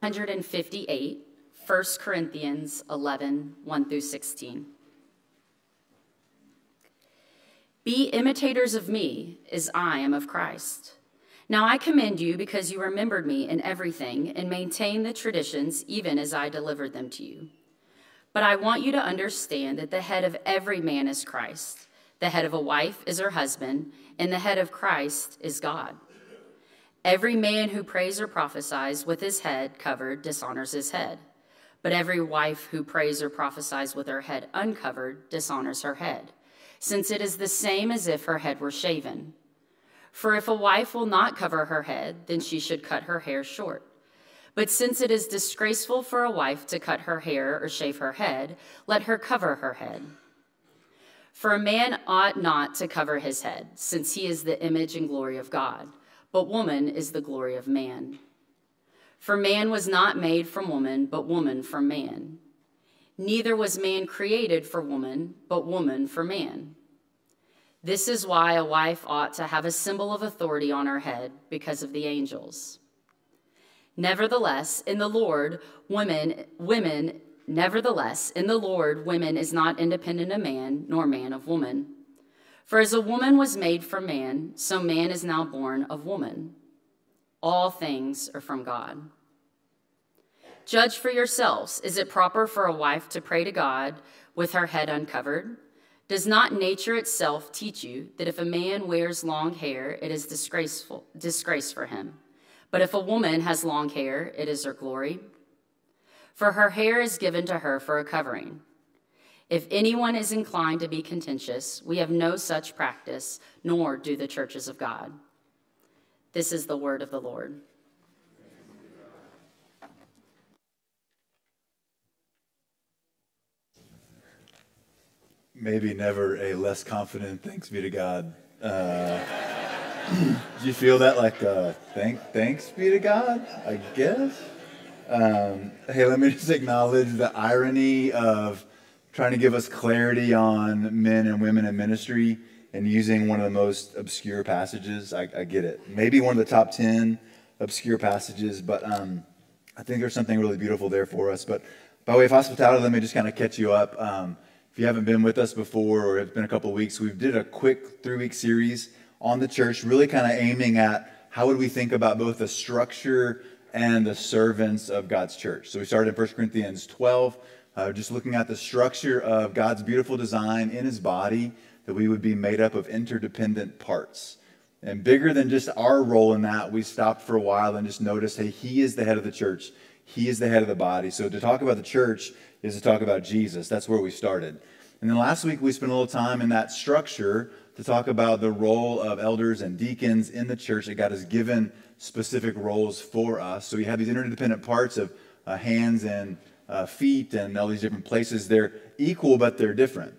158, 1 Corinthians 11, 1 through 16. Be imitators of me as I am of Christ. Now I commend you because you remembered me in everything and maintained the traditions even as I delivered them to you. But I want you to understand that the head of every man is Christ. The head of a wife is her husband, and the head of Christ is God. Every man who prays or prophesies with his head covered dishonors his head. But every wife who prays or prophesies with her head uncovered dishonors her head, since it is the same as if her head were shaven. For if a wife will not cover her head, then she should cut her hair short. But since it is disgraceful for a wife to cut her hair or shave her head, let her cover her head. For a man ought not to cover his head, since he is the image and glory of God, but woman is the glory of man. For man was not made from woman, but woman from man. Neither was man created for woman, but woman for man. This is why a wife ought to have a symbol of authority on her head because of the angels. Nevertheless, in the Lord, women, women, nevertheless, in the Lord, women is not independent of man, nor man of woman. For as a woman was made from man, so man is now born of woman. All things are from God. Judge for yourselves is it proper for a wife to pray to God with her head uncovered? Does not nature itself teach you that if a man wears long hair, it is disgraceful, disgrace for him? But if a woman has long hair, it is her glory. For her hair is given to her for a covering. If anyone is inclined to be contentious, we have no such practice, nor do the churches of God. This is the word of the Lord. Maybe never a less confident thanks be to God. Uh, do you feel that like uh, thank thanks be to God? I guess. Um, hey, let me just acknowledge the irony of trying to give us clarity on men and women in ministry and using one of the most obscure passages. I, I get it. Maybe one of the top 10 obscure passages, but um, I think there's something really beautiful there for us. But by way of hospitality, let me just kind of catch you up. Um, if you haven't been with us before or it's been a couple weeks, we did a quick three week series on the church, really kind of aiming at how would we think about both the structure and the servants of God's church. So we started in 1 Corinthians 12, uh, just looking at the structure of God's beautiful design in his body, that we would be made up of interdependent parts. And bigger than just our role in that, we stopped for a while and just noticed hey, he is the head of the church, he is the head of the body. So to talk about the church is to talk about Jesus. That's where we started. And then last week, we spent a little time in that structure to talk about the role of elders and deacons in the church that God has given specific roles for us. So we have these interdependent parts of uh, hands and uh, feet and all these different places. They're equal, but they're different.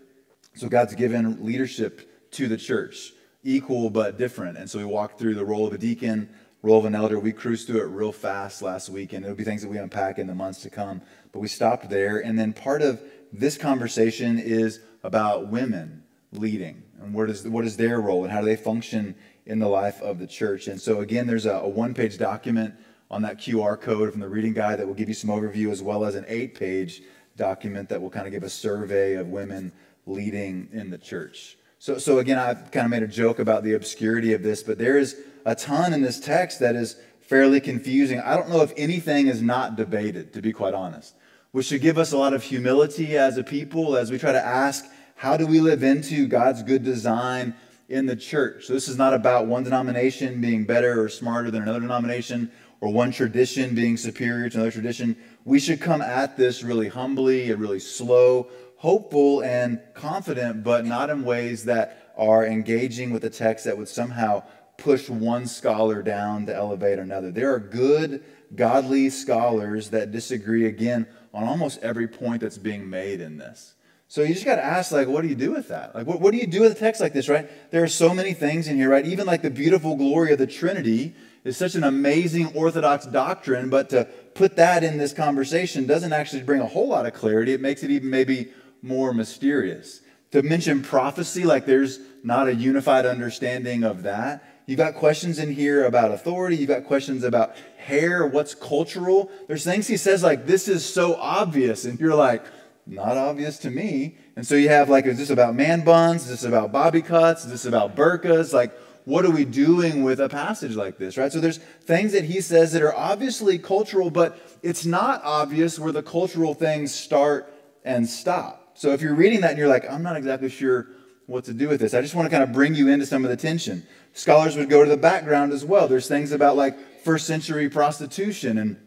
So God's given leadership to the church, equal but different. And so we walked through the role of a deacon, role of an elder. We cruised through it real fast last week, and it'll be things that we unpack in the months to come. But we stopped there. And then part of this conversation is about women leading and what is, what is their role and how do they function in the life of the church. And so, again, there's a, a one page document on that QR code from the reading guide that will give you some overview, as well as an eight page document that will kind of give a survey of women leading in the church. So, so again, I've kind of made a joke about the obscurity of this, but there is a ton in this text that is fairly confusing. I don't know if anything is not debated, to be quite honest, which should give us a lot of humility as a people as we try to ask, how do we live into God's good design in the church? So, this is not about one denomination being better or smarter than another denomination or one tradition being superior to another tradition. We should come at this really humbly and really slow, hopeful and confident, but not in ways that are engaging with the text that would somehow push one scholar down to elevate another. There are good, godly scholars that disagree again on almost every point that's being made in this. So you just got to ask, like, what do you do with that? Like, what, what do you do with a text like this, right? There are so many things in here, right? Even like the beautiful glory of the Trinity is such an amazing Orthodox doctrine, but to put that in this conversation doesn't actually bring a whole lot of clarity. It makes it even maybe more mysterious. To mention prophecy, like there's not a unified understanding of that, You've got questions in here about authority. You've got questions about hair, what's cultural. There's things he says like, this is so obvious. And you're like, not obvious to me. And so you have like, is this about man buns? Is this about bobby cuts? Is this about burqas? Like, what are we doing with a passage like this, right? So there's things that he says that are obviously cultural, but it's not obvious where the cultural things start and stop. So if you're reading that and you're like, I'm not exactly sure what to do with this, I just want to kind of bring you into some of the tension. Scholars would go to the background as well. There's things about like first century prostitution and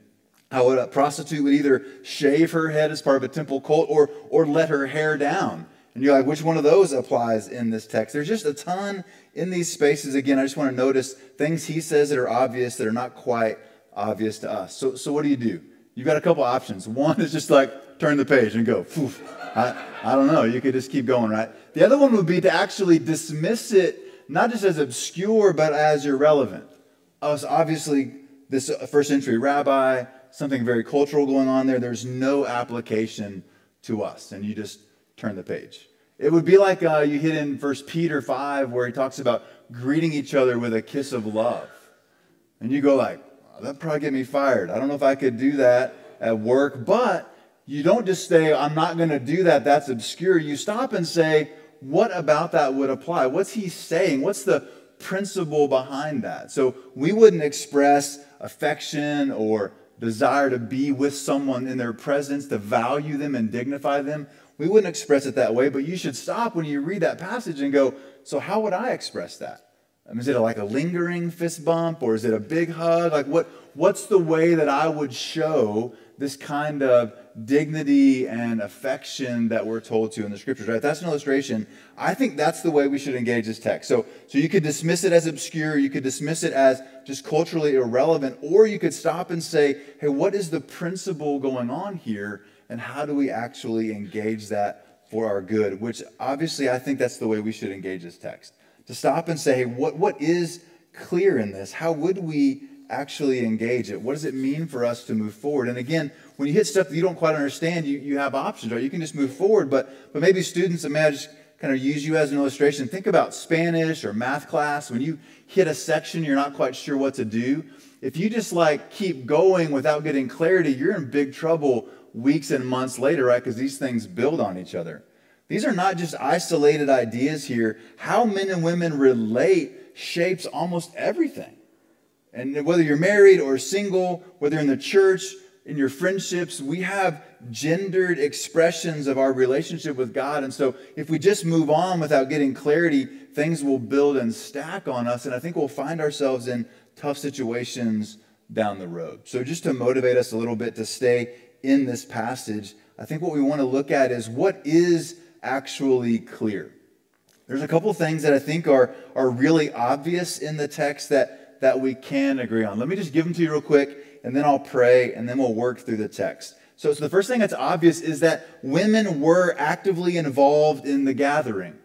how a prostitute would either shave her head as part of a temple cult or, or let her hair down. And you're like, which one of those applies in this text? There's just a ton in these spaces. Again, I just want to notice things he says that are obvious that are not quite obvious to us. So, so what do you do? You've got a couple options. One is just like turn the page and go. I, I don't know. You could just keep going, right? The other one would be to actually dismiss it not just as obscure, but as irrelevant. So obviously, this uh, first century rabbi, something very cultural going on there. There's no application to us. And you just turn the page. It would be like uh, you hit in First Peter 5 where he talks about greeting each other with a kiss of love. And you go like, oh, that'd probably get me fired. I don't know if I could do that at work. But you don't just say, I'm not going to do that. That's obscure. You stop and say, what about that would apply? What's he saying? What's the principle behind that? So we wouldn't express affection or desire to be with someone in their presence, to value them and dignify them. We wouldn't express it that way, but you should stop when you read that passage and go, so how would I express that? Um, is it like a lingering fist bump or is it a big hug? Like what what's the way that I would show this kind of dignity and affection that we're told to in the scriptures, right? That's an illustration. I think that's the way we should engage this text. So, so you could dismiss it as obscure, you could dismiss it as just culturally irrelevant, or you could stop and say, hey, what is the principle going on here, and how do we actually engage that for our good? Which obviously I think that's the way we should engage this text. To stop and say, hey, what, what is clear in this? How would we actually engage it? What does it mean for us to move forward? And again, when you hit stuff that you don't quite understand, you, you have options, right? You can just move forward, but, but maybe students, imagine, kind of use you as an illustration. Think about Spanish or math class. When you hit a section you're not quite sure what to do, if you just like keep going without getting clarity, you're in big trouble weeks and months later, right? Because these things build on each other. These are not just isolated ideas here. How men and women relate shapes almost everything. And whether you're married or single, whether in the church, in your friendships, we have gendered expressions of our relationship with God. And so if we just move on without getting clarity, things will build and stack on us. And I think we'll find ourselves in tough situations down the road. So just to motivate us a little bit to stay in this passage, I think what we want to look at is what is actually clear. There's a couple things that I think are, are really obvious in the text that that we can agree on. Let me just give them to you real quick, and then I'll pray, and then we'll work through the text. So, so the first thing that's obvious is that women were actively involved in the gathering.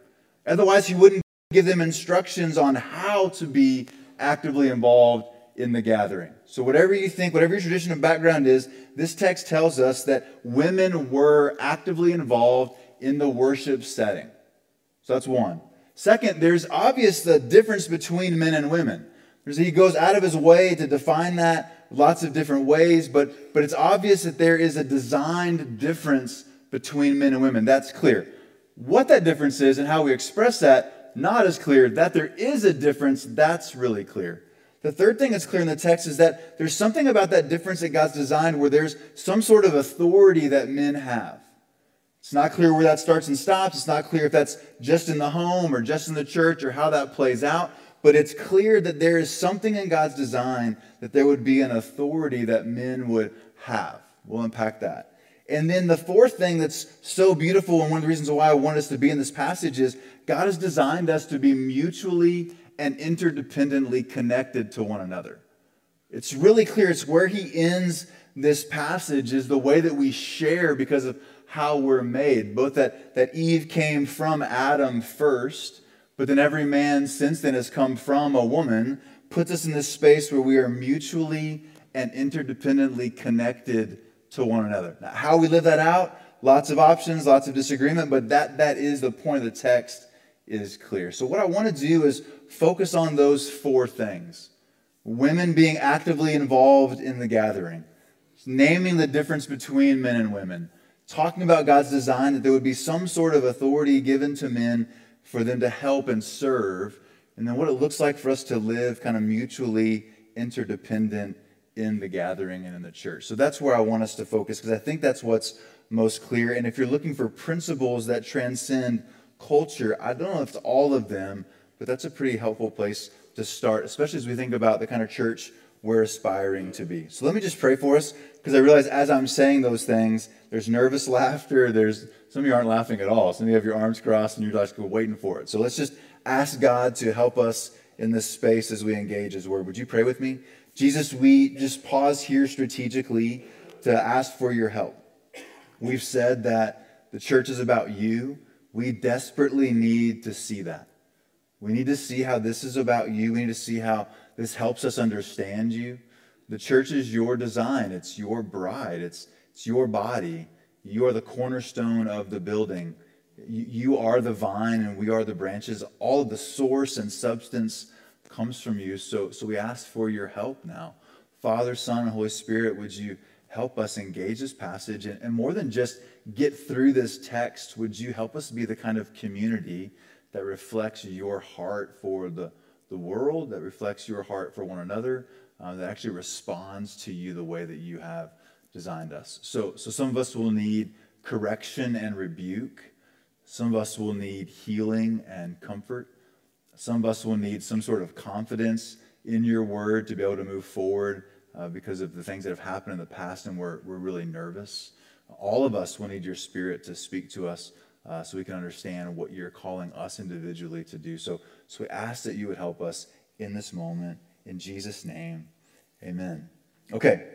Otherwise, he wouldn't give them instructions on how to be actively involved in the gathering. So, whatever you think, whatever your tradition and background is, this text tells us that women were actively involved in the worship setting. So, that's one. Second, there's obvious the difference between men and women. He goes out of his way to define that lots of different ways, but, but it's obvious that there is a designed difference between men and women. That's clear. What that difference is and how we express that, not as clear. That there is a difference, that's really clear. The third thing that's clear in the text is that there's something about that difference that God's designed where there's some sort of authority that men have. It's not clear where that starts and stops. It's not clear if that's just in the home or just in the church or how that plays out but it's clear that there is something in God's design that there would be an authority that men would have. We'll unpack that. And then the fourth thing that's so beautiful, and one of the reasons why I want us to be in this passage is God has designed us to be mutually and interdependently connected to one another. It's really clear. It's where he ends this passage, is the way that we share because of how we're made. Both that, that Eve came from Adam first but then every man since then has come from a woman, puts us in this space where we are mutually and interdependently connected to one another. Now, how we live that out, lots of options, lots of disagreement, but that, that is the point of the text is clear. So, what I want to do is focus on those four things women being actively involved in the gathering, naming the difference between men and women, talking about God's design that there would be some sort of authority given to men for them to help and serve, and then what it looks like for us to live kind of mutually interdependent in the gathering and in the church. So that's where I want us to focus because I think that's what's most clear. And if you're looking for principles that transcend culture, I don't know if it's all of them, but that's a pretty helpful place to start, especially as we think about the kind of church we're aspiring to be. So let me just pray for us because I realize as I'm saying those things, there's nervous laughter. There's some of you aren't laughing at all. Some of you have your arms crossed and you're just waiting for it. So let's just ask God to help us in this space as we engage His Word. Would you pray with me? Jesus, we just pause here strategically to ask for your help. We've said that the church is about you. We desperately need to see that. We need to see how this is about you. We need to see how this helps us understand you. The church is your design, it's your bride, it's, it's your body. You are the cornerstone of the building. You, are the vine, and we are the branches. All of the source and substance comes from you. So, so we ask for your help now. Father, Son, and Holy Spirit, would you help us engage this passage? And, and more than just get through this text, would you help us be the kind of community that reflects your heart for the, the world, that reflects your heart for one another, uh, that actually responds to you the way that you have designed us. So, so some of us will need correction and rebuke. Some of us will need healing and comfort. Some of us will need some sort of confidence in your word to be able to move forward uh, because of the things that have happened in the past and we're, we're really nervous. All of us will need your spirit to speak to us uh, so we can understand what you're calling us individually to do. So, so we ask that you would help us in this moment. In Jesus' name, amen. Okay,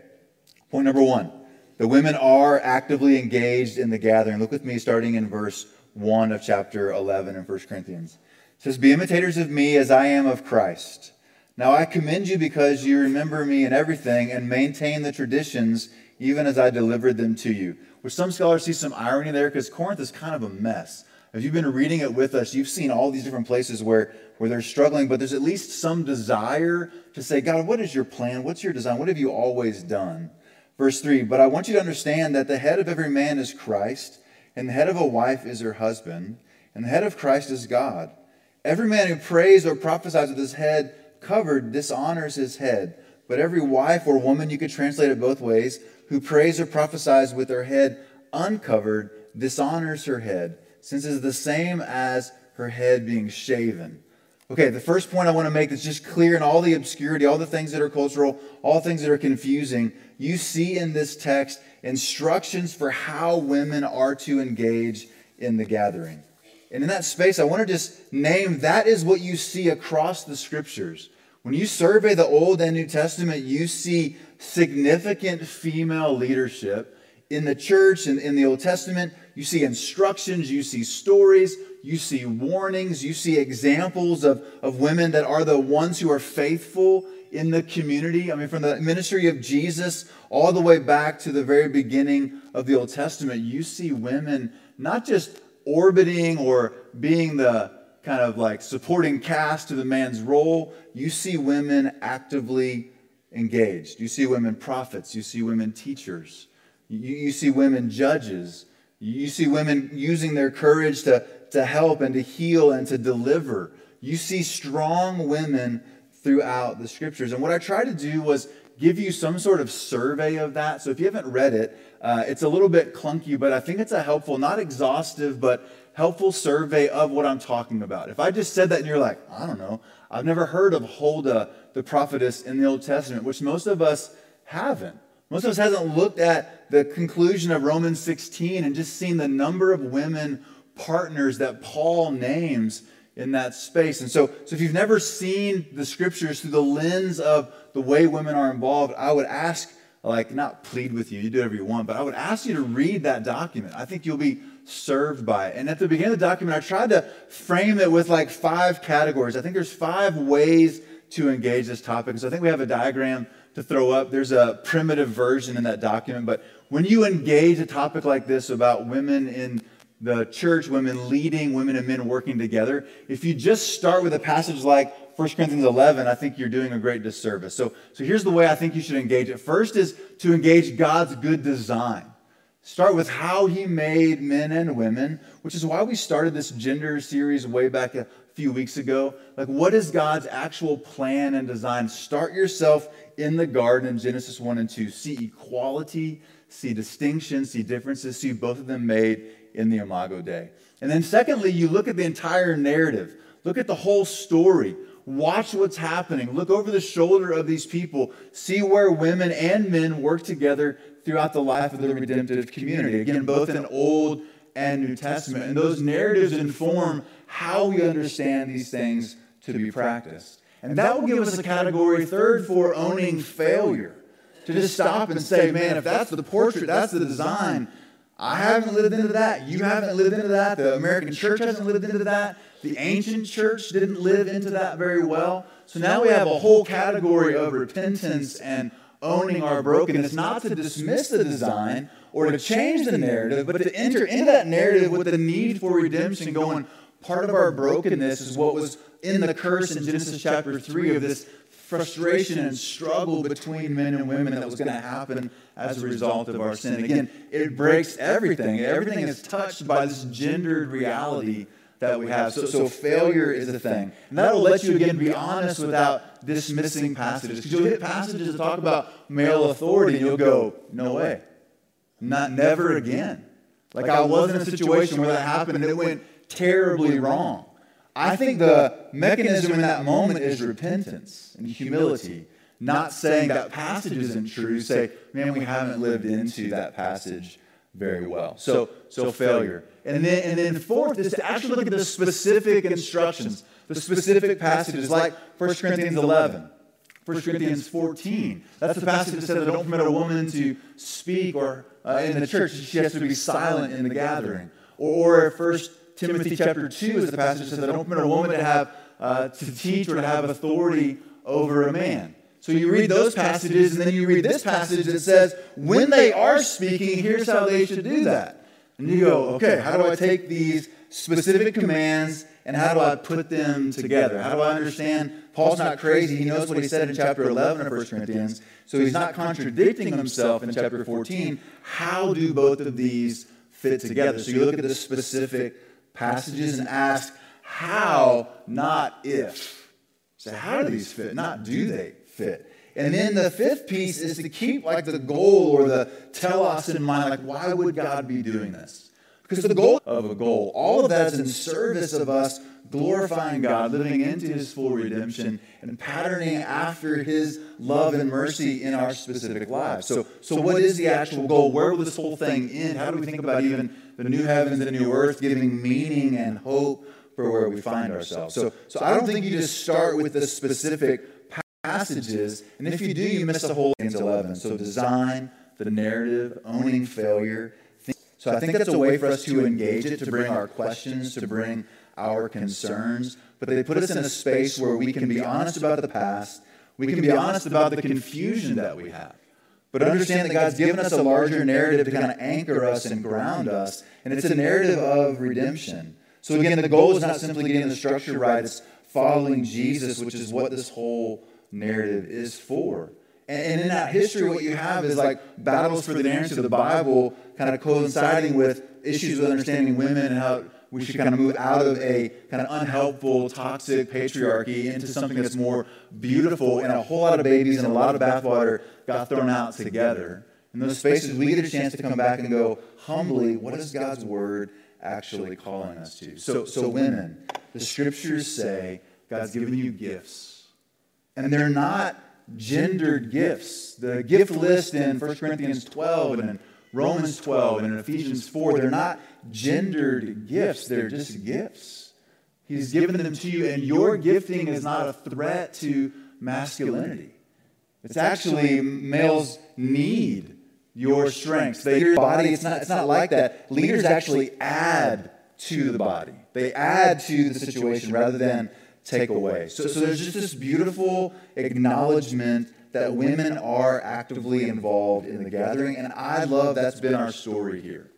point number one. The women are actively engaged in the gathering. Look with me starting in verse 1 of chapter 11 in 1 Corinthians. It says, Be imitators of me as I am of Christ. Now I commend you because you remember me in everything and maintain the traditions even as I delivered them to you. Which some scholars see some irony there because Corinth is kind of a mess. If you've been reading it with us, you've seen all these different places where, where they're struggling, but there's at least some desire to say, God, what is your plan? What's your design? What have you always done? Verse 3 But I want you to understand that the head of every man is Christ, and the head of a wife is her husband, and the head of Christ is God. Every man who prays or prophesies with his head covered dishonors his head. But every wife or woman, you could translate it both ways, who prays or prophesies with her head uncovered dishonors her head, since it is the same as her head being shaven. Okay, the first point I want to make that's just clear in all the obscurity, all the things that are cultural, all things that are confusing. You see in this text instructions for how women are to engage in the gathering. And in that space, I want to just name that is what you see across the scriptures. When you survey the Old and New Testament, you see significant female leadership in the church and in the Old Testament. You see instructions, you see stories, you see warnings, you see examples of, of women that are the ones who are faithful in the community. I mean, from the ministry of Jesus all the way back to the very beginning of the Old Testament, you see women not just orbiting or being the kind of like supporting cast to the man's role. You see women actively engaged. You see women prophets. You see women teachers. You, you see women judges. You see women using their courage to, to help and to heal and to deliver. You see strong women throughout the scriptures. And what I tried to do was give you some sort of survey of that. So if you haven't read it, uh, it's a little bit clunky, but I think it's a helpful, not exhaustive, but helpful survey of what I'm talking about. If I just said that and you're like, I don't know, I've never heard of Huldah the prophetess in the Old Testament, which most of us haven't. Most of us hasn't looked at the conclusion of Romans 16 and just seen the number of women partners that Paul names in that space. And so, so if you've never seen the scriptures through the lens of the way women are involved, I would ask, like, not plead with you, you do whatever you want, but I would ask you to read that document. I think you'll be served by. And at the beginning of the document, I tried to frame it with like five categories. I think there's five ways to engage this topic. So I think we have a diagram to throw up. There's a primitive version in that document, but when you engage a topic like this about women in the church, women leading, women and men working together. If you just start with a passage like 1 Corinthians 11, I think you're doing a great disservice. So, so here's the way I think you should engage it. First is to engage God's good design. Start with how he made men and women, which is why we started this gender series way back a few weeks ago. Like, what is God's actual plan and design? Start yourself in the garden in Genesis 1 and 2. See equality, see distinction, see differences, see both of them made in the Imago Dei. And then, secondly, you look at the entire narrative, look at the whole story. Watch what's happening. Look over the shoulder of these people. See where women and men work together throughout the life of the redemptive community. Again, both in Old and New Testament. And those narratives inform how we understand these things to be practiced. And that will give us a category third for owning failure. To just stop and say, man, if that's the portrait, that's the design. I haven't lived into that. You haven't lived into that. The American church hasn't lived into that. The ancient church didn't live into that very well. So now we have a whole category of repentance and owning our brokenness, not to dismiss the design or to change the narrative, but to enter into that narrative with the need for redemption, going, part of our brokenness is what was in the curse in Genesis chapter 3 of this frustration and struggle between men and women that was going to happen as a result of our sin. Again, it breaks everything. Everything is touched by this gendered reality that we have. So, so failure is a thing. And that will let you, again, be honest without dismissing passages. Because you'll hit passages that talk about male authority, and you'll go, no way. Not never again. Like I was in a situation where that happened and it went terribly wrong. I think the mechanism in that moment is repentance and humility. Not saying that passage isn't true. Say, man, we haven't lived into that passage very well. So, so failure. And then, and then fourth is to actually look at the specific instructions, the specific passages, like 1 Corinthians 11, 1 Corinthians 14. That's the passage that says that don't permit a woman to speak or uh, in the church. She has to be silent in the gathering. Or, or 1 Timothy chapter 2 is the passage that says that don't permit a woman to have uh, to teach or to have authority over a man. So you read those passages, and then you read this passage that says, when they are speaking, here's how they should do that. And you go, okay, how do I take these specific commands and how do I put them together? How do I understand? Paul's not crazy. He knows what he said in chapter 11 of 1 Corinthians. So he's not contradicting himself in chapter 14. How do both of these fit together? So you look at the specific passages and ask, how, not if. So, how do these fit? Not do they fit. And then the fifth piece is to keep like the goal or the telos in mind. Like, why would God be doing this? Because the goal of a goal, all of that is in service of us glorifying God, living into his full redemption, and patterning after his love and mercy in our specific lives. So, so what is the actual goal? Where will this whole thing end? How do we think about even the new heavens and the new earth giving meaning and hope for where we find ourselves? So, so I don't think you just start with the specific passages, and if you do, you miss the whole Corinthians 11. So design, the narrative, owning failure. So I think that's a way for us to engage it, to bring our questions, to bring our concerns. But they put us in a space where we can be honest about the past, we can be honest about the confusion that we have. But understand that God's given us a larger narrative to kind of anchor us and ground us, and it's a narrative of redemption. So again, the goal is not simply getting the structure right, it's following Jesus, which is what this whole narrative is for. And, in that history, what you have is like battles for the narrative of the Bible kind of coinciding with issues with understanding women and how we should kind of move out of a kind of unhelpful, toxic patriarchy into something that's more beautiful. And a whole lot of babies and a lot of bathwater got thrown out together. In those spaces, we get a chance to come back and go humbly, what is God's word actually calling us to? So, so women, the scriptures say God's given you gifts and they're not gendered gifts. The gift list in 1 Corinthians 12 and in Romans 12 and in Ephesians 4, they're not gendered gifts, they're just gifts. He's given them to you, and your gifting is not a threat to masculinity. It's actually males need your strengths. They your body, it's not, it's not like that. Leaders actually add to the body. They add to the situation rather than take away. So, so there's just this beautiful acknowledgement that women are actively involved in the gathering, and I love that's been our story here.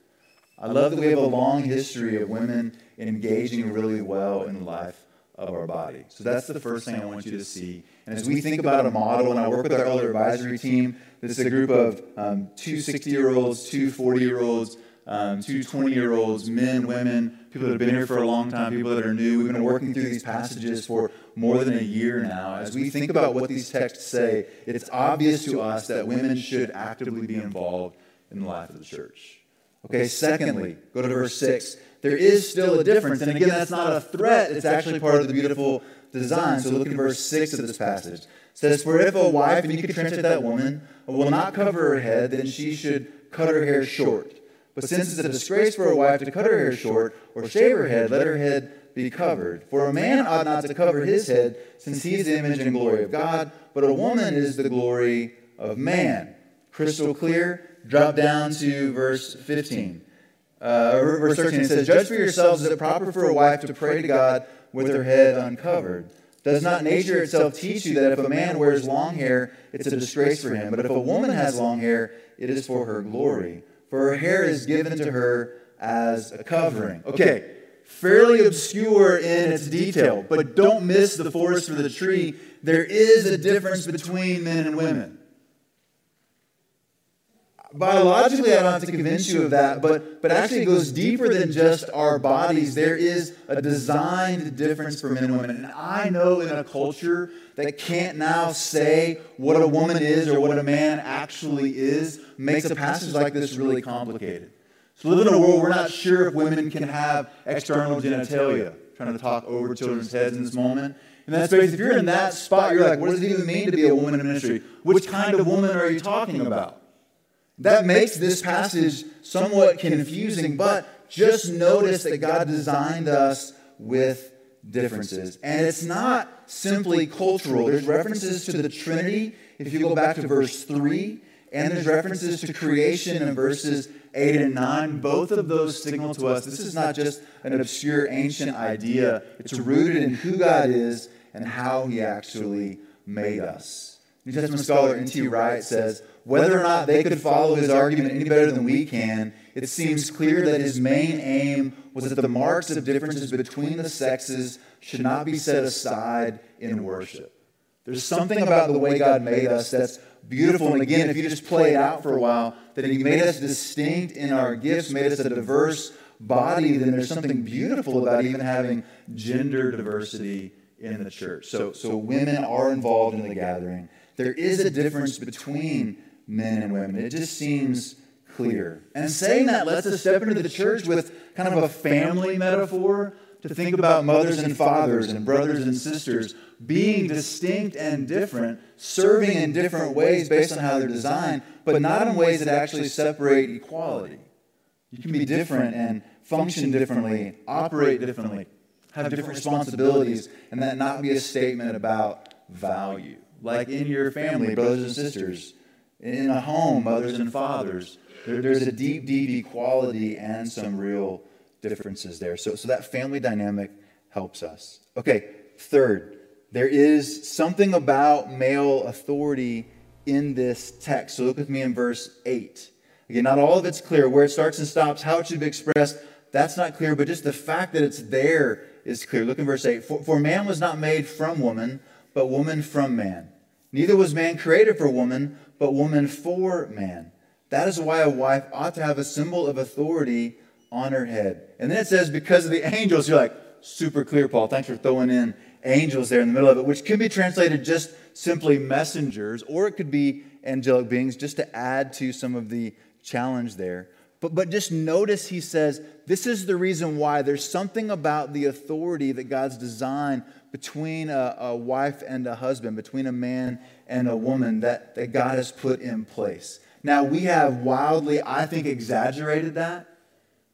I love that we have a long history of women engaging really well in the life of our body. So that's the first thing I want you to see. And as we think about a model, and I work with our elder advisory team, this is a group of um, two 60 year olds, two 40 year olds, um, two 20 year olds, men, women, people that have been here for a long time, people that are new. We've been working through these passages for more than a year now. As we think about what these texts say, it's obvious to us that women should actively be involved in the life of the church. Okay, secondly, go to verse 6. There is still a difference. And again, that's not a threat, it's actually part of the beautiful design. So look at verse 6 of this passage. It says, For if a wife, and you can translate that woman, will not cover her head, then she should cut her hair short. But since it's a disgrace for a wife to cut her hair short or shave her head, let her head be covered. For a man ought not to cover his head, since he is the image and glory of God, but a woman is the glory of man. Crystal clear. Drop down to verse 15. Uh, verse 13 it says, Judge for yourselves, is it proper for a wife to pray to God with her head uncovered? Does not nature itself teach you that if a man wears long hair, it's a disgrace for him? But if a woman has long hair, it is for her glory. For her hair is given to her as a covering. Okay, fairly obscure in its detail, but don't miss the forest for the tree. There is a difference between men and women biologically, I don't have to convince you of that, but, but actually it goes deeper than just our bodies. There is a designed difference for men and women. And I know in a culture that can't now say what a woman is or what a man actually is makes a passage like this really complicated. So, live in a world we're not sure if women can have external genitalia. I'm trying to talk over children's heads in this moment. And that's basically, if you're in that spot, you're like, what does it even mean to be a woman in ministry? Which kind of woman are you talking about? That makes this passage somewhat confusing, but just notice that God designed us with differences. And it's not simply cultural. There's references to the Trinity if you go back to verse 3, and there's references to creation in verses 8 and 9. Both of those signal to us this is not just an obscure ancient idea, it's rooted in who God is and how he actually made us. New Testament scholar N.T. Wright says, whether or not they could follow his argument any better than we can, it seems clear that his main aim was that the marks of differences between the sexes should not be set aside in worship. There's something about the way God made us that's beautiful. And again, if you just play it out for a while, that He made us distinct in our gifts, made us a diverse body, then there's something beautiful about even having gender diversity in the church. So, so women are involved in the gathering. There is a difference between men and women. It just seems clear. And saying that lets us step into the church with kind of a family metaphor to think about mothers and fathers and brothers and sisters being distinct and different, serving in different ways based on how they're designed, but not in ways that actually separate equality. You can be different and function differently, operate differently, have different responsibilities, and that not be a statement about value. Like in your family, brothers and sisters, in a home, mothers and fathers. There, there's a deep, deep equality and some real differences there. So, so that family dynamic helps us. Okay, third, there is something about male authority in this text. So look with me in verse 8. Again, not all of it's clear. Where it starts and stops, how it should be expressed, that's not clear, but just the fact that it's there is clear. Look in verse 8. For, for man was not made from woman, but woman from man. Neither was man created for woman, but woman for man. That is why a wife ought to have a symbol of authority on her head. And then it says, because of the angels, you're like, super clear, Paul. Thanks for throwing in angels there in the middle of it, which could be translated just simply messengers, or it could be angelic beings, just to add to some of the challenge there. But, but just notice he says, this is the reason why there's something about the authority that God's designed between a, a wife and a husband, between a man and a woman that, that God has put in place. Now, we have wildly, I think, exaggerated that.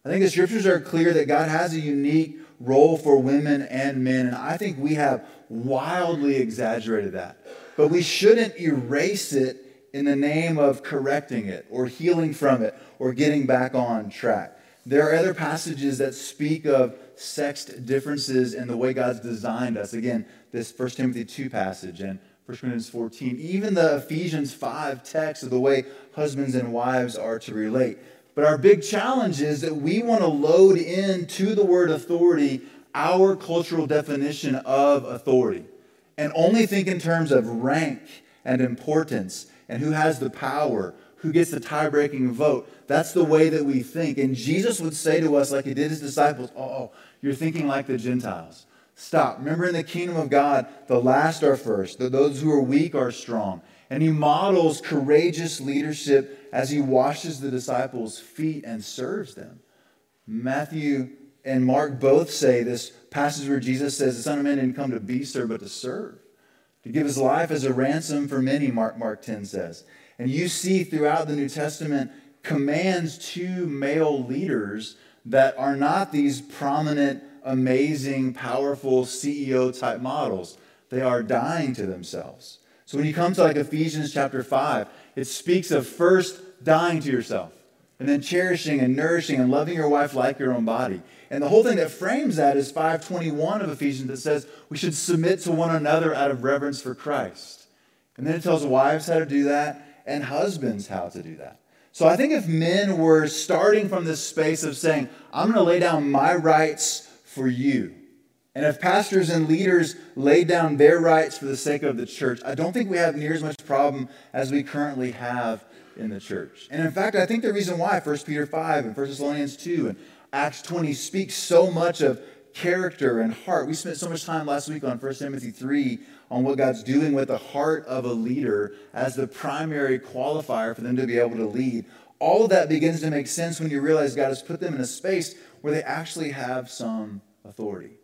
I think the scriptures are clear that God has a unique role for women and men, and I think we have wildly exaggerated that. But we shouldn't erase it in the name of correcting it or healing from it or getting back on track. There are other passages that speak of sexed differences in the way God's designed us. Again, this 1 Timothy 2 passage and 1 Corinthians 14, even the Ephesians 5 text of the way husbands and wives are to relate. But our big challenge is that we want to load into the word authority our cultural definition of authority and only think in terms of rank and importance and who has the power, who gets the tie breaking vote. That's the way that we think. And Jesus would say to us, like he did his disciples, Oh, you're thinking like the Gentiles. Stop. Remember, in the kingdom of God, the last are first, those who are weak are strong. And he models courageous leadership as he washes the disciples' feet and serves them. Matthew and Mark both say this passage where Jesus says, The Son of Man didn't come to be served, but to serve, to give his life as a ransom for many, Mark, Mark 10 says. And you see throughout the New Testament commands to male leaders that are not these prominent, amazing, powerful CEO type models. They are dying to themselves. So when you come to like Ephesians chapter 5, it speaks of first dying to yourself and then cherishing and nourishing and loving your wife like your own body. And the whole thing that frames that is 521 of Ephesians that says we should submit to one another out of reverence for Christ. And then it tells wives how to do that and husbands how to do that. So I think if men were starting from this space of saying, I'm going to lay down my rights for you, and if pastors and leaders lay down their rights for the sake of the church, I don't think we have near as much problem as we currently have in the church. And in fact, I think the reason why 1 Peter 5 and 1 Thessalonians 2 and Acts 20 speaks so much of character and heart. We spent so much time last week on 1 Timothy 3 on what God's doing with the heart of a leader as the primary qualifier for them to be able to lead. All of that begins to make sense when you realize God has put them in a space where they actually have some authority.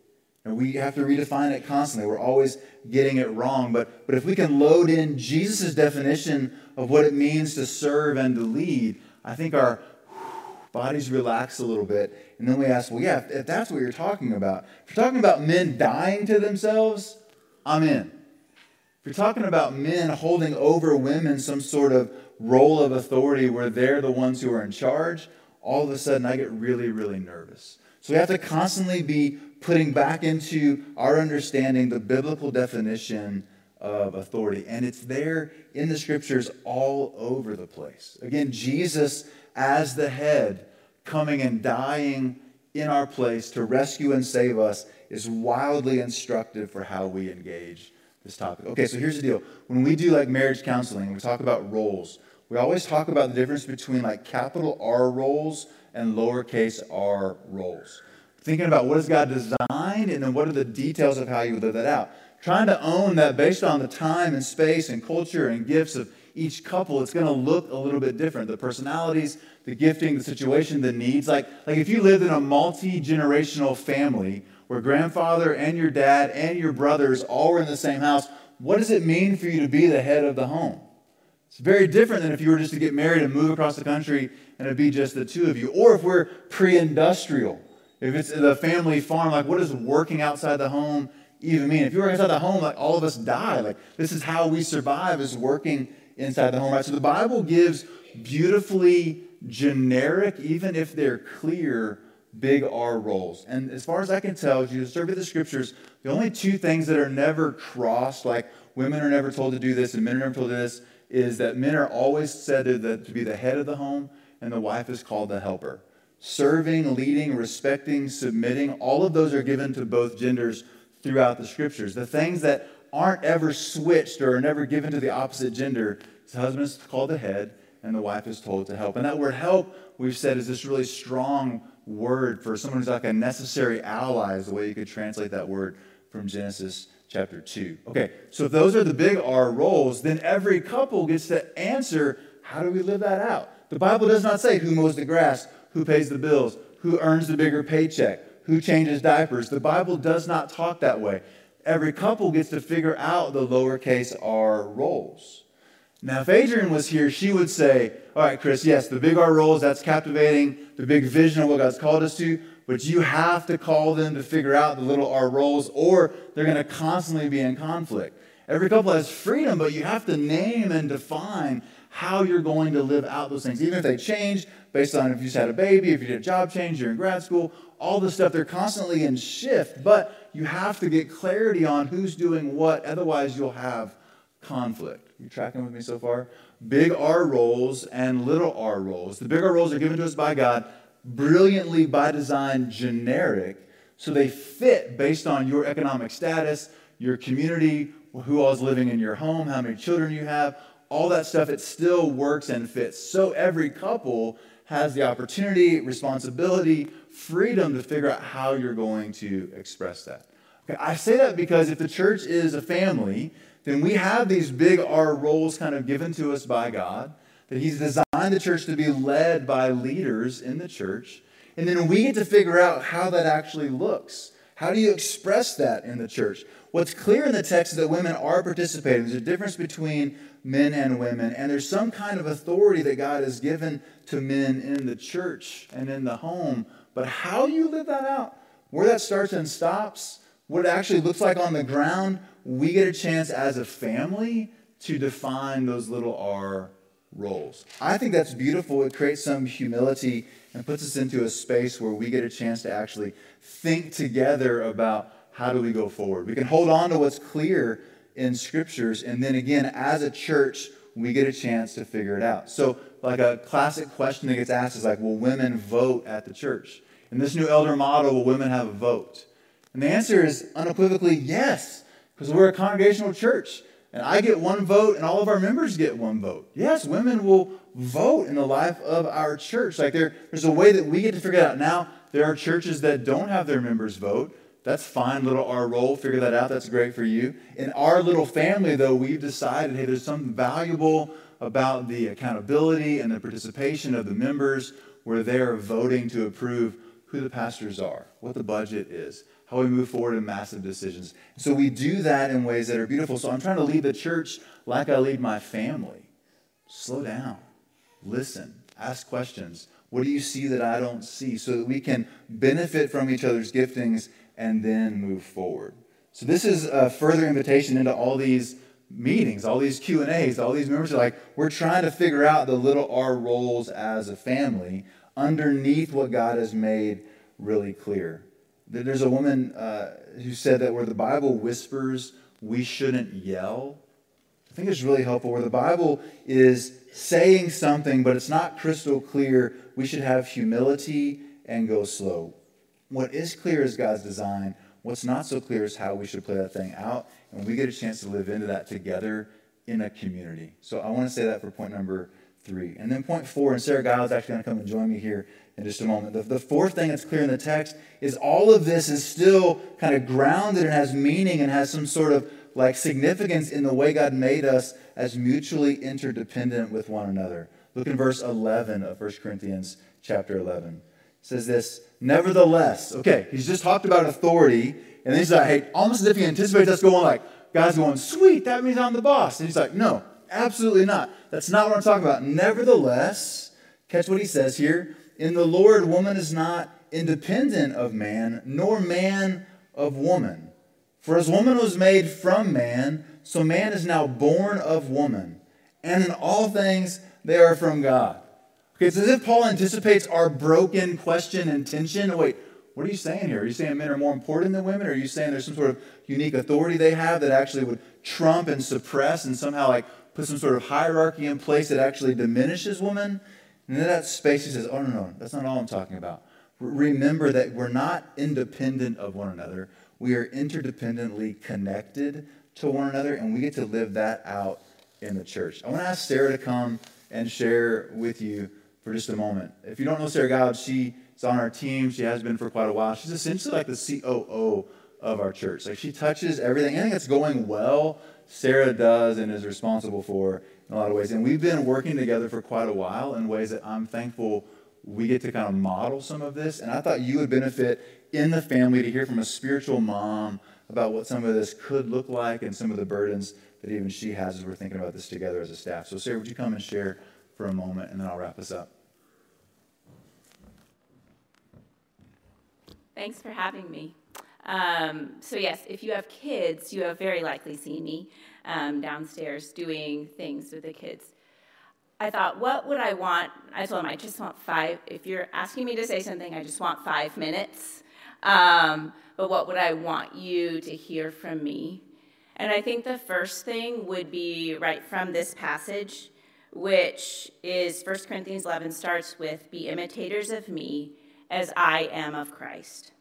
And we have to redefine it constantly. We're always getting it wrong. But, but if we can load in Jesus' definition of what it means to serve and to lead, I think our bodies relax a little bit. And then we ask, well, yeah, if, that's what you're talking about, if you're talking about men dying to themselves, I'm in. If you're talking about men holding over women some sort of role of authority where they're the ones who are in charge, all of a sudden I get really, really nervous. So we have to constantly be putting back into our understanding the biblical definition of authority. And it's there in the scriptures all over the place. Again, Jesus as the head coming and dying in our place to rescue and save us is wildly instructive for how we engage this topic. Okay, so here's the deal. When we do like marriage counseling, we talk about roles. We always talk about the difference between like capital R roles and lowercase r roles thinking about what has God designed and then what are the details of how you live that out. Trying to own that based on the time and space and culture and gifts of each couple, it's going to look a little bit different. The personalities, the gifting, the situation, the needs. Like, like if you lived in a multi generational family where grandfather and your dad and your brothers all were in the same house, what does it mean for you to be the head of the home? It's very different than if you were just to get married and move across the country and it'd be just the two of you. Or if we're pre industrial if it's the family farm, like what does working outside the home even mean? If you work outside the home, like all of us die. Like this is how we survive is working inside the home, right? So the Bible gives beautifully generic, even if they're clear, big R roles. And as far as I can tell, as you survey the scriptures, the only two things that are never crossed, like women are never told to do this and men are never told to do this, is that men are always said to, the, to be the head of the home and the wife is called the helper serving, leading, respecting, submitting, all of those are given to both genders throughout the scriptures. The things that aren't ever switched or are never given to the opposite gender, the husband is called the head and the wife is told to help. And that word help, we've said, is this really strong word for someone who's like a necessary ally, is the way you could translate that word from Genesis chapter 2. Okay, so if those are the big R roles, then every couple gets to answer how do we live that out? The Bible does not say who mows the grass, who pays the bills, who earns the bigger paycheck, who changes diapers. The Bible does not talk that way. Every couple gets to figure out the lowercase r roles. Now, if Adrian was here, she would say, All right, Chris, yes, the big R roles, that's captivating, the big vision of what God's called us to, but you have to call them to figure out the little R roles, or they're going to constantly be in conflict. Every couple has freedom, but you have to name and define how you're going to live out those things. Even if they change based on if you just had a baby, if you did a job change, you're in grad school, all this stuff, they're constantly in shift. But you have to get clarity on who's doing what, otherwise, you'll have conflict. You tracking with me so far? Big R roles and little r roles. The big R roles are given to us by God, brilliantly by design, generic, so they fit based on your economic status, your community, who all is living in your home, how many children you have, all that stuff. It still works and fits. So every couple has the opportunity, responsibility, freedom to figure out how you're going to express that. Okay, I say that because if the church is a family, then we have these big R roles kind of given to us by God, that He's designed the church to be led by leaders in the church. And then we get to figure out how that actually looks. How do you express that in the church? What's clear in the text is that women are participating. There's a difference between men and women, and there's some kind of authority that God has given to men in the church and in the home. But how you live that out, where that starts and stops, what it actually looks like on the ground, we get a chance as a family to define those little R roles. I think that's beautiful. It creates some humility and puts us into a space where we get a chance to actually think together about how do we go forward. We can hold on to what's clear in scriptures, and then again, as a church, we get a chance to figure it out. So, like a classic question that gets asked is like, will women vote at the church? In this new elder model, will women have a vote? And the answer is unequivocally yes because we're a congregational church. And I get one vote, and all of our members get one vote. Yes, women will vote in the life of our church. Like there, there's a way that we get to figure it out. Now, there are churches that don't have their members vote. That's fine, little R role. Figure that out. That's great for you. In our little family, though, we've decided hey, there's something valuable about the accountability and the participation of the members where they're voting to approve who the pastors are, what the budget is, how we move forward in massive decisions. So we do that in ways that are beautiful. So I'm trying to lead the church like I lead my family. Slow down, listen, ask questions. What do you see that I don't see? So that we can benefit from each other's giftings and then move forward. So this is a further invitation into all these meetings, all these Q and A's, all these members are like, we're trying to figure out the little R roles as a family underneath what God has made really clear. There's a woman uh, who said that where the Bible whispers, we shouldn't yell. I think it's really helpful where the Bible is saying something, but it's not crystal clear. We should have humility and go slow. What is clear is God's design. What's not so clear is how we should play that thing out. And we get a chance to live into that together in a community. So I want to say that for point number three. And then point four, and Sarah Giles is actually going to come and join me here in just a moment. The, the fourth thing that's clear in the text is all of this is still kind of grounded and has meaning and has some sort of like significance in the way God made us as mutually interdependent with one another. Look in verse 11 of 1 Corinthians chapter 11. Says this, nevertheless, okay, he's just talked about authority, and then he's like, hey, almost as if he anticipates us going like, guys going, sweet, that means I'm the boss. And he's like, no, absolutely not. That's not what I'm talking about. Nevertheless, catch what he says here. In the Lord, woman is not independent of man, nor man of woman. For as woman was made from man, so man is now born of woman. And in all things, they are from God. Okay, it's as if Paul anticipates our broken question and tension. Oh, wait, what are you saying here? Are you saying men are more important than women? Or are you saying there's some sort of unique authority they have that actually would trump and suppress and somehow like put some sort of hierarchy in place that actually diminishes women? And in that space, he says, Oh, no, no, that's not all I'm talking about. Remember that we're not independent of one another. We are interdependently connected to one another, and we get to live that out in the church. I want to ask Sarah to come and share with you for just a moment. If you don't know Sarah Giles, she is on our team. She has been for quite a while. She's essentially like the COO of our church. Like she touches everything. Anything that's going well, Sarah does and is responsible for in a lot of ways. And we've been working together for quite a while in ways that I'm thankful we get to kind of model some of this. And I thought you would benefit in the family to hear from a spiritual mom about what some of this could look like and some of the burdens that even she has as we're thinking about this together as a staff. So, Sarah, would you come and share for a moment and then I'll wrap us up? Thanks for having me. Um, so, yes, if you have kids, you have very likely seen me um, downstairs doing things with the kids. I thought, what would I want? I told him, I just want five. If you're asking me to say something, I just want five minutes. Um, but what would I want you to hear from me? And I think the first thing would be right from this passage, which is 1 Corinthians 11, starts with, Be imitators of me as I am of Christ.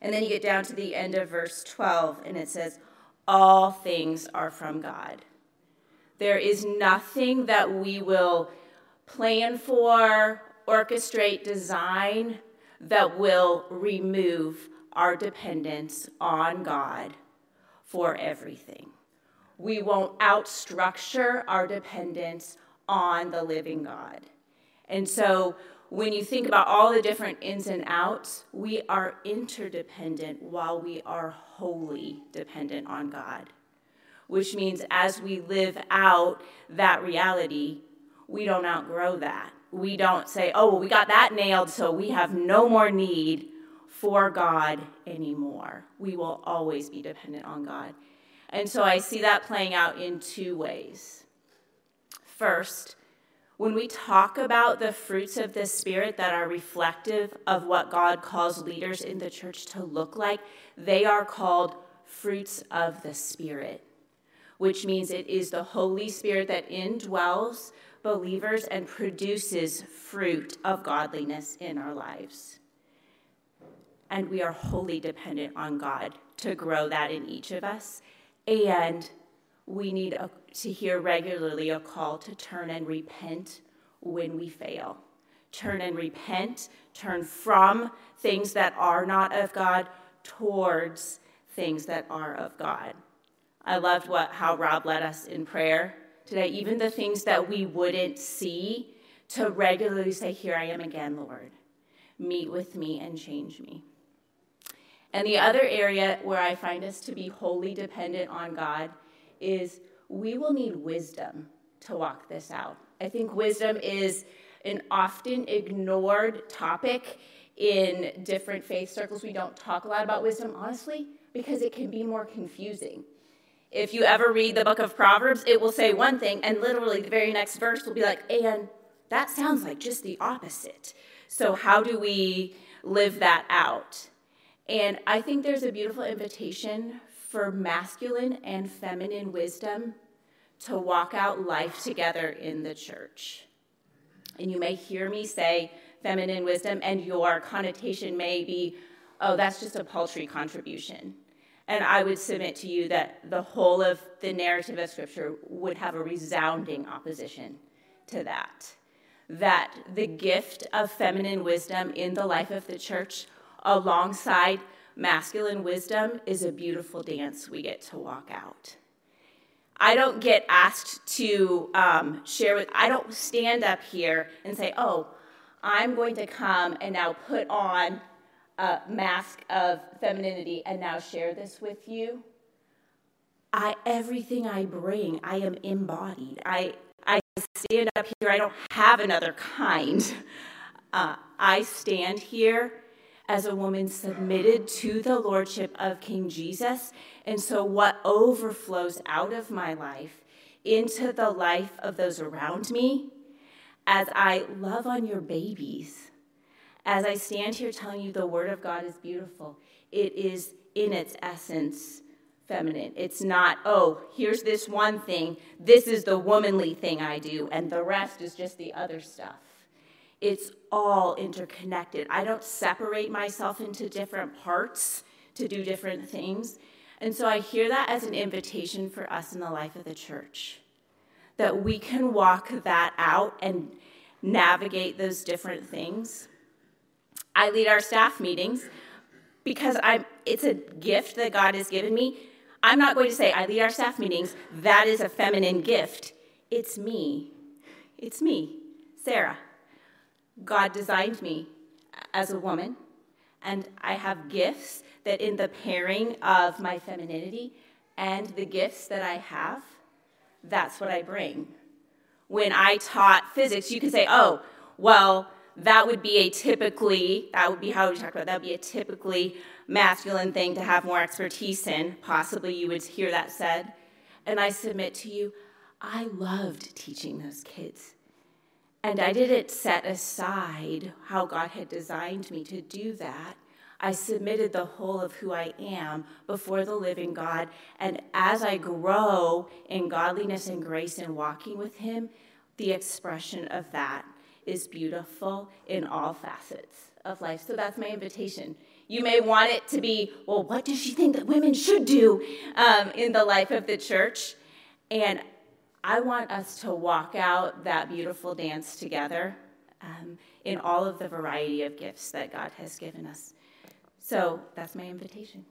And then you get down to the end of verse 12, and it says, All things are from God. There is nothing that we will plan for, orchestrate, design that will remove our dependence on God for everything. We won't outstructure our dependence on the living God. And so when you think about all the different ins and outs, we are interdependent while we are wholly dependent on God. Which means as we live out that reality, we don't outgrow that. We don't say, oh, well, we got that nailed, so we have no more need for God anymore. We will always be dependent on God. And so I see that playing out in two ways. First, when we talk about the fruits of the Spirit that are reflective of what God calls leaders in the church to look like, they are called fruits of the Spirit, which means it is the Holy Spirit that indwells believers and produces fruit of godliness in our lives and we are wholly dependent on God to grow that in each of us. And we need a, to hear regularly a call to turn and repent when we fail. Turn and repent, turn from things that are not of God towards things that are of God. I loved what how Rob led us in prayer today, even the things that we wouldn't see, to regularly say, Here I am again, Lord. Meet with me and change me. And the other area where I find us to be wholly dependent on God is we will need wisdom to walk this out. I think wisdom is an often ignored topic in different faith circles. We don't talk a lot about wisdom, honestly, because it can be more confusing. If you ever read the book of Proverbs, it will say one thing, and literally the very next verse will be like, and that sounds like just the opposite. So, how do we live that out? And I think there's a beautiful invitation for masculine and feminine wisdom to walk out life together in the church. And you may hear me say feminine wisdom, and your connotation may be, oh, that's just a paltry contribution. And I would submit to you that the whole of the narrative of Scripture would have a resounding opposition to that. That the gift of feminine wisdom in the life of the church alongside masculine wisdom is a beautiful dance we get to walk out. I don't get asked to um, share with, I don't stand up here and say, oh, I'm going to come and now put on a mask of femininity and now share this with you. I, everything I bring, I am embodied. I, I stand up here, I don't have another kind. Uh, I stand here as a woman submitted to the lordship of King Jesus. And so, what overflows out of my life into the life of those around me as I love on your babies, as I stand here telling you the word of God is beautiful, it is in its essence feminine. It's not, oh, here's this one thing, this is the womanly thing I do, and the rest is just the other stuff. It's all interconnected. I don't separate myself into different parts to do different things. And so I hear that as an invitation for us in the life of the church that we can walk that out and navigate those different things. I lead our staff meetings because I'm it's a gift that God has given me. I'm not going to say I lead our staff meetings, that is a feminine gift. It's me. It's me, Sarah. God designed me as a woman, and I have gifts that, in the pairing of my femininity and the gifts that I have, that's what I bring. When I taught physics, you could say, oh, well, that would be a typically, that would be how we talk about, that would be a typically masculine thing to have more expertise in. Possibly you would hear that said. And I submit to you, I loved teaching those kids. And I didn't set aside how God had designed me to do that. I submitted the whole of who I am before the living God. And as I grow in godliness and grace and walking with Him, the expression of that is beautiful in all facets of life. So that's my invitation. You may want it to be, well, what does she think that women should do um, in the life of the church? And I want us to walk out that beautiful dance together um, in all of the variety of gifts that God has given us. So that's my invitation.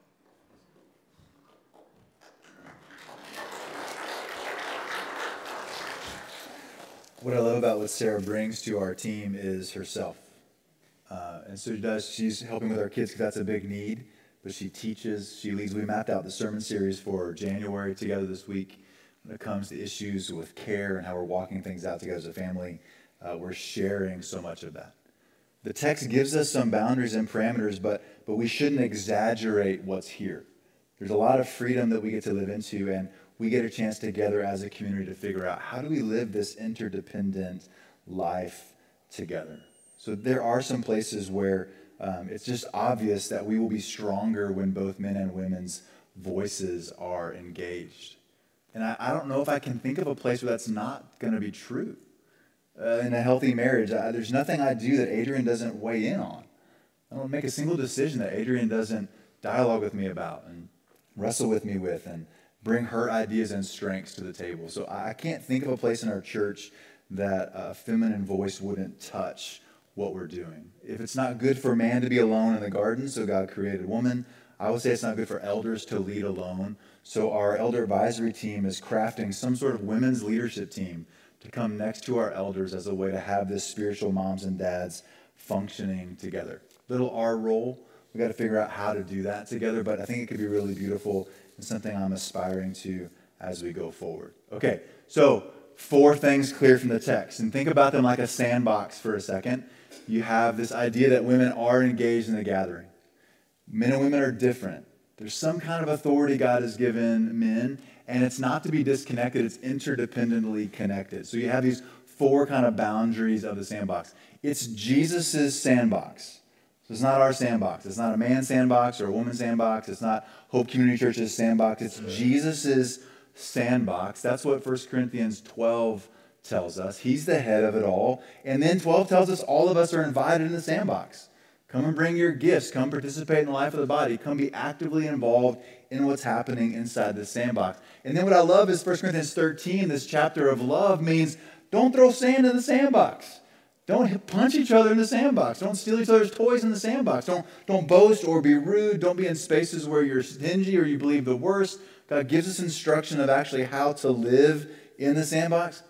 What I love about what Sarah brings to our team is herself. Uh, and so she does, she's helping with our kids because that's a big need. But she teaches, she leads. We mapped out the sermon series for January together this week when it comes to issues with care and how we're walking things out together as a family. Uh, we're sharing so much of that. The text gives us some boundaries and parameters, but, but we shouldn't exaggerate what's here. There's a lot of freedom that we get to live into, and we get a chance together as a community to figure out how do we live this interdependent life together. So there are some places where um, it's just obvious that we will be stronger when both men and women's voices are engaged. And I, I don't know if I can think of a place where that's not going to be true uh, in a healthy marriage. I, there's nothing I do that Adrian doesn't weigh in on. I don't make a single decision that Adrian doesn't dialogue with me about and wrestle with me with and bring her ideas and strengths to the table. So I can't think of a place in our church that a feminine voice wouldn't touch what we're doing. If it's not good for man to be alone in the garden, so God created woman, I would say it's not good for elders to lead alone. So our elder advisory team is crafting some sort of women's leadership team to come next to our elders as a way to have this spiritual moms and dads functioning together. Little R role, we got to figure out how to do that together, but I think it could be really beautiful and something I'm aspiring to as we go forward. Okay, so four things clear from the text, and think about them like a sandbox for a second. You have this idea that women are engaged in the gathering. Men and women are different. There's some kind of authority God has given men, and it's not to be disconnected, it's interdependently connected. So you have these four kind of boundaries of the sandbox. It's Jesus' sandbox. So it's not our sandbox. It's not a man's sandbox or a woman's sandbox. It's not Hope Community Church's sandbox. It's Jesus' sandbox. That's what 1 Corinthians 12 tells us. He's the head of it all. And then 12 tells us all of us are invited in the sandbox. Come and bring your gifts. Come participate in the life of the body. Come be actively involved in what's happening inside the sandbox. And then what I love is 1 Corinthians 13, this chapter of love means don't throw sand in the sandbox. Don't punch each other in the sandbox. Don't steal each other's toys in the sandbox. Don't, don't boast or be rude. Don't be in spaces where you're stingy or you believe the worst. God gives us instruction of actually how to live in the sandbox.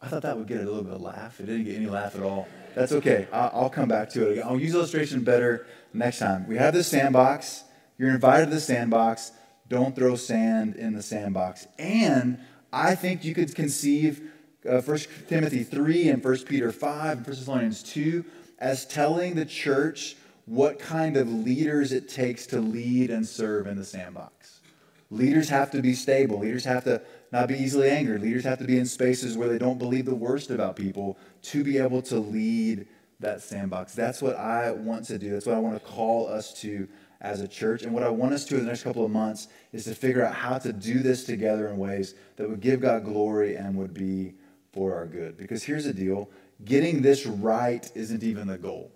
I thought that would get a little bit of laugh. It didn't get any laugh at all. That's okay. I'll come back to it. I'll use illustration better next time. We have this sandbox. You're invited to the sandbox. Don't throw sand in the sandbox. And I think you could conceive uh, 1 Timothy 3 and 1 Peter 5 and 1 Thessalonians 2 as telling the church what kind of leaders it takes to lead and serve in the sandbox. Leaders have to be stable. Leaders have to not be easily angered. Leaders have to be in spaces where they don't believe the worst about people to be able to lead that sandbox. That's what I want to do. That's what I want to call us to as a church. And what I want us to in the next couple of months is to figure out how to do this together in ways that would give God glory and would be for our good. Because here's the deal getting this right isn't even the goal,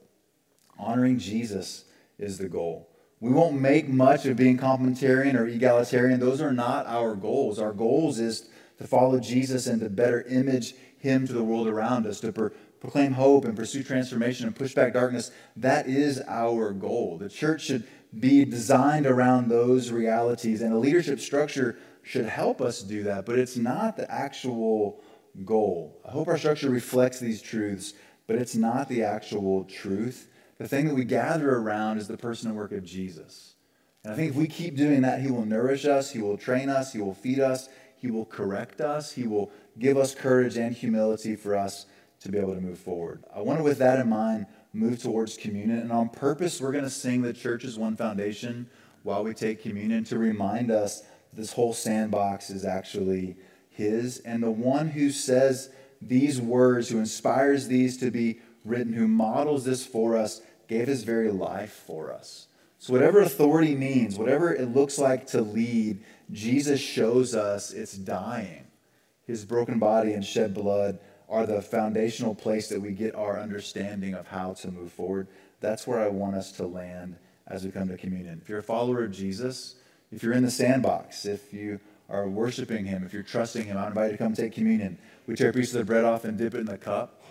honoring Jesus is the goal. We won't make much of being complementarian or egalitarian. Those are not our goals. Our goals is to follow Jesus and to better image him to the world around us, to pro- proclaim hope and pursue transformation and push back darkness. That is our goal. The church should be designed around those realities, and a leadership structure should help us do that, but it's not the actual goal. I hope our structure reflects these truths, but it's not the actual truth. The thing that we gather around is the person and work of Jesus. And I think if we keep doing that, He will nourish us, He will train us, He will feed us, He will correct us, He will give us courage and humility for us to be able to move forward. I want to, with that in mind, move towards communion. And on purpose, we're going to sing the church's one foundation while we take communion to remind us this whole sandbox is actually His. And the one who says these words, who inspires these to be written, who models this for us, gave his very life for us. So, whatever authority means, whatever it looks like to lead, Jesus shows us it's dying. His broken body and shed blood are the foundational place that we get our understanding of how to move forward. That's where I want us to land as we come to communion. If you're a follower of Jesus, if you're in the sandbox, if you are worshiping Him, if you're trusting Him, I invite you to come take communion. We tear a piece of the bread off and dip it in the cup.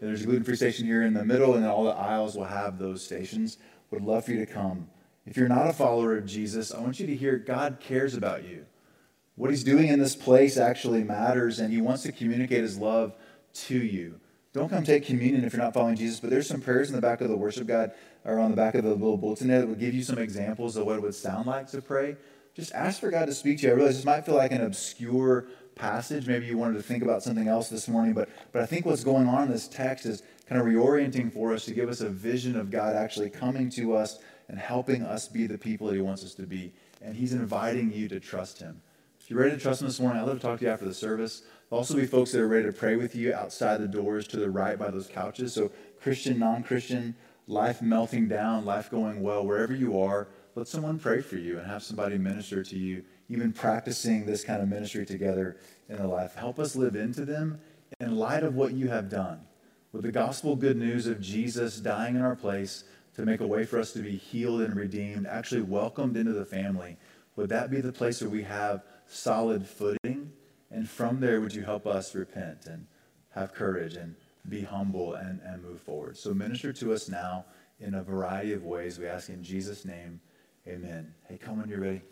And there's a gluten free station here in the middle, and all the aisles will have those stations. Would love for you to come. If you're not a follower of Jesus, I want you to hear God cares about you. What he's doing in this place actually matters, and he wants to communicate his love to you. Don't come take communion if you're not following Jesus, but there's some prayers in the back of the worship guide or on the back of the little bulletin that will give you some examples of what it would sound like to pray. Just ask for God to speak to you. I realize this might feel like an obscure passage. Maybe you wanted to think about something else this morning, but, but I think what's going on in this text is kind of reorienting for us to give us a vision of God actually coming to us and helping us be the people that He wants us to be. And He's inviting you to trust Him. If you're ready to trust Him this morning, I'd love to talk to you after the service. There'll also be folks that are ready to pray with you outside the doors to the right by those couches. So, Christian, non Christian, life melting down, life going well, wherever you are, let someone pray for you and have somebody minister to you, even practicing this kind of ministry together in the life. Help us live into them in light of what you have done. With the gospel good news of Jesus dying in our place, to make a way for us to be healed and redeemed, actually welcomed into the family, would that be the place where we have solid footing? And from there, would you help us repent and have courage and be humble and, and move forward? So minister to us now in a variety of ways. We ask in Jesus' name, amen. Hey, come when you're ready.